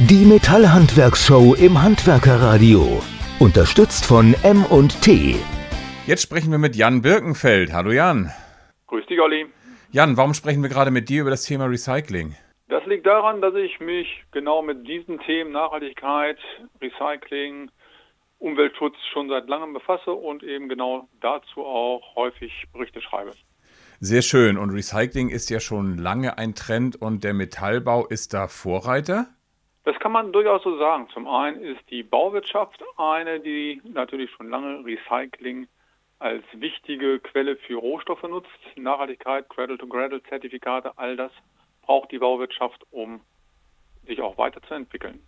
Die Metallhandwerkshow im Handwerkerradio. Unterstützt von M&T. Jetzt sprechen wir mit Jan Birkenfeld. Hallo Jan. Grüß dich, Olli. Jan, warum sprechen wir gerade mit dir über das Thema Recycling? Das liegt daran, dass ich mich genau mit diesen Themen Nachhaltigkeit, Recycling, Umweltschutz schon seit langem befasse und eben genau dazu auch häufig Berichte schreibe. Sehr schön. Und Recycling ist ja schon lange ein Trend und der Metallbau ist da Vorreiter? Das kann man durchaus so sagen. Zum einen ist die Bauwirtschaft eine, die natürlich schon lange Recycling als wichtige Quelle für Rohstoffe nutzt. Nachhaltigkeit, Cradle-to-Cradle-Zertifikate, all das braucht die Bauwirtschaft, um sich auch weiterzuentwickeln.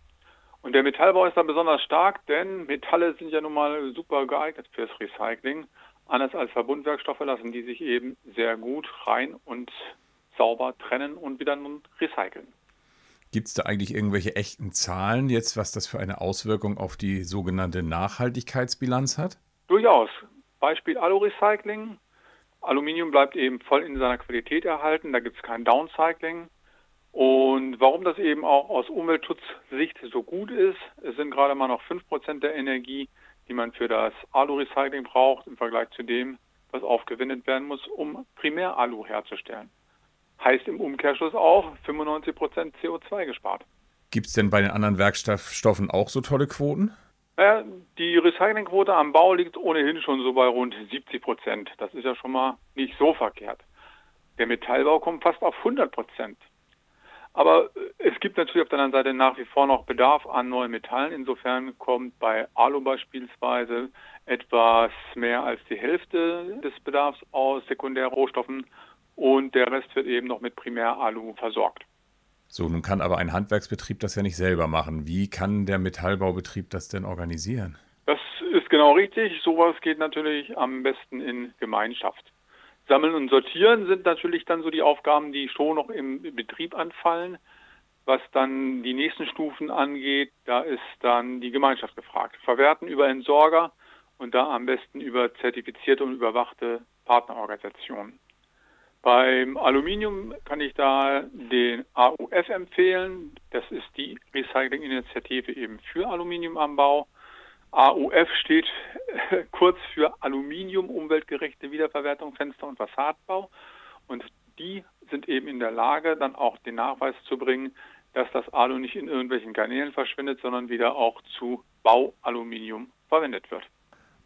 Und der Metallbau ist da besonders stark, denn Metalle sind ja nun mal super geeignet fürs Recycling. Anders als Verbundwerkstoffe lassen die sich eben sehr gut rein und sauber trennen und wieder nun recyceln. Gibt es da eigentlich irgendwelche echten Zahlen jetzt, was das für eine Auswirkung auf die sogenannte Nachhaltigkeitsbilanz hat? Durchaus. Beispiel Alu-Recycling. Aluminium bleibt eben voll in seiner Qualität erhalten, da gibt es kein Downcycling. Und warum das eben auch aus Umweltschutzsicht so gut ist, es sind gerade mal noch 5% der Energie, die man für das Alu-Recycling braucht, im Vergleich zu dem, was aufgewendet werden muss, um Primär-Alu herzustellen. Heißt im Umkehrschluss auch 95% CO2 gespart. Gibt es denn bei den anderen Werkstoffen auch so tolle Quoten? Naja, die Recyclingquote am Bau liegt ohnehin schon so bei rund 70 Prozent. Das ist ja schon mal nicht so verkehrt. Der Metallbau kommt fast auf 100 Prozent. Aber es gibt natürlich auf der anderen Seite nach wie vor noch Bedarf an neuen Metallen. Insofern kommt bei Alu beispielsweise etwas mehr als die Hälfte des Bedarfs aus Sekundärrohstoffen und der Rest wird eben noch mit Primär-Alu versorgt. So, nun kann aber ein Handwerksbetrieb das ja nicht selber machen. Wie kann der Metallbaubetrieb das denn organisieren? Das ist genau richtig. Sowas geht natürlich am besten in Gemeinschaft. Sammeln und Sortieren sind natürlich dann so die Aufgaben, die schon noch im Betrieb anfallen. Was dann die nächsten Stufen angeht, da ist dann die Gemeinschaft gefragt. Verwerten über Entsorger und da am besten über zertifizierte und überwachte Partnerorganisationen. Beim Aluminium kann ich da den AUF empfehlen. Das ist die Recycling-Initiative eben für Aluminium am Bau. AUF steht kurz für Aluminium umweltgerechte Wiederverwertung, Fenster- und Fassadenbau. Und die sind eben in der Lage, dann auch den Nachweis zu bringen, dass das Alu nicht in irgendwelchen Garnelen verschwindet, sondern wieder auch zu Baualuminium verwendet wird.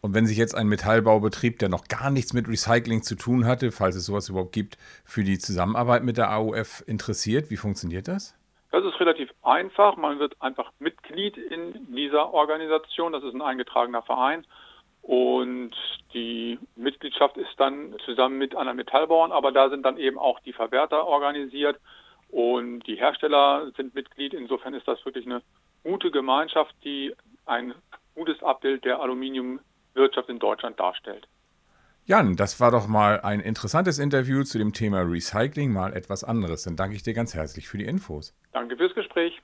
Und wenn sich jetzt ein Metallbaubetrieb, der noch gar nichts mit Recycling zu tun hatte, falls es sowas überhaupt gibt, für die Zusammenarbeit mit der AUF interessiert, wie funktioniert das? Das ist relativ einfach. Man wird einfach Mitglied in dieser Organisation. Das ist ein eingetragener Verein. Und die Mitgliedschaft ist dann zusammen mit einer Metallbauern, aber da sind dann eben auch die Verwerter organisiert und die Hersteller sind Mitglied. Insofern ist das wirklich eine gute Gemeinschaft, die ein gutes Abbild der Aluminium Wirtschaft in Deutschland darstellt. Jan, das war doch mal ein interessantes Interview zu dem Thema Recycling, mal etwas anderes. Dann danke ich dir ganz herzlich für die Infos. Danke fürs Gespräch.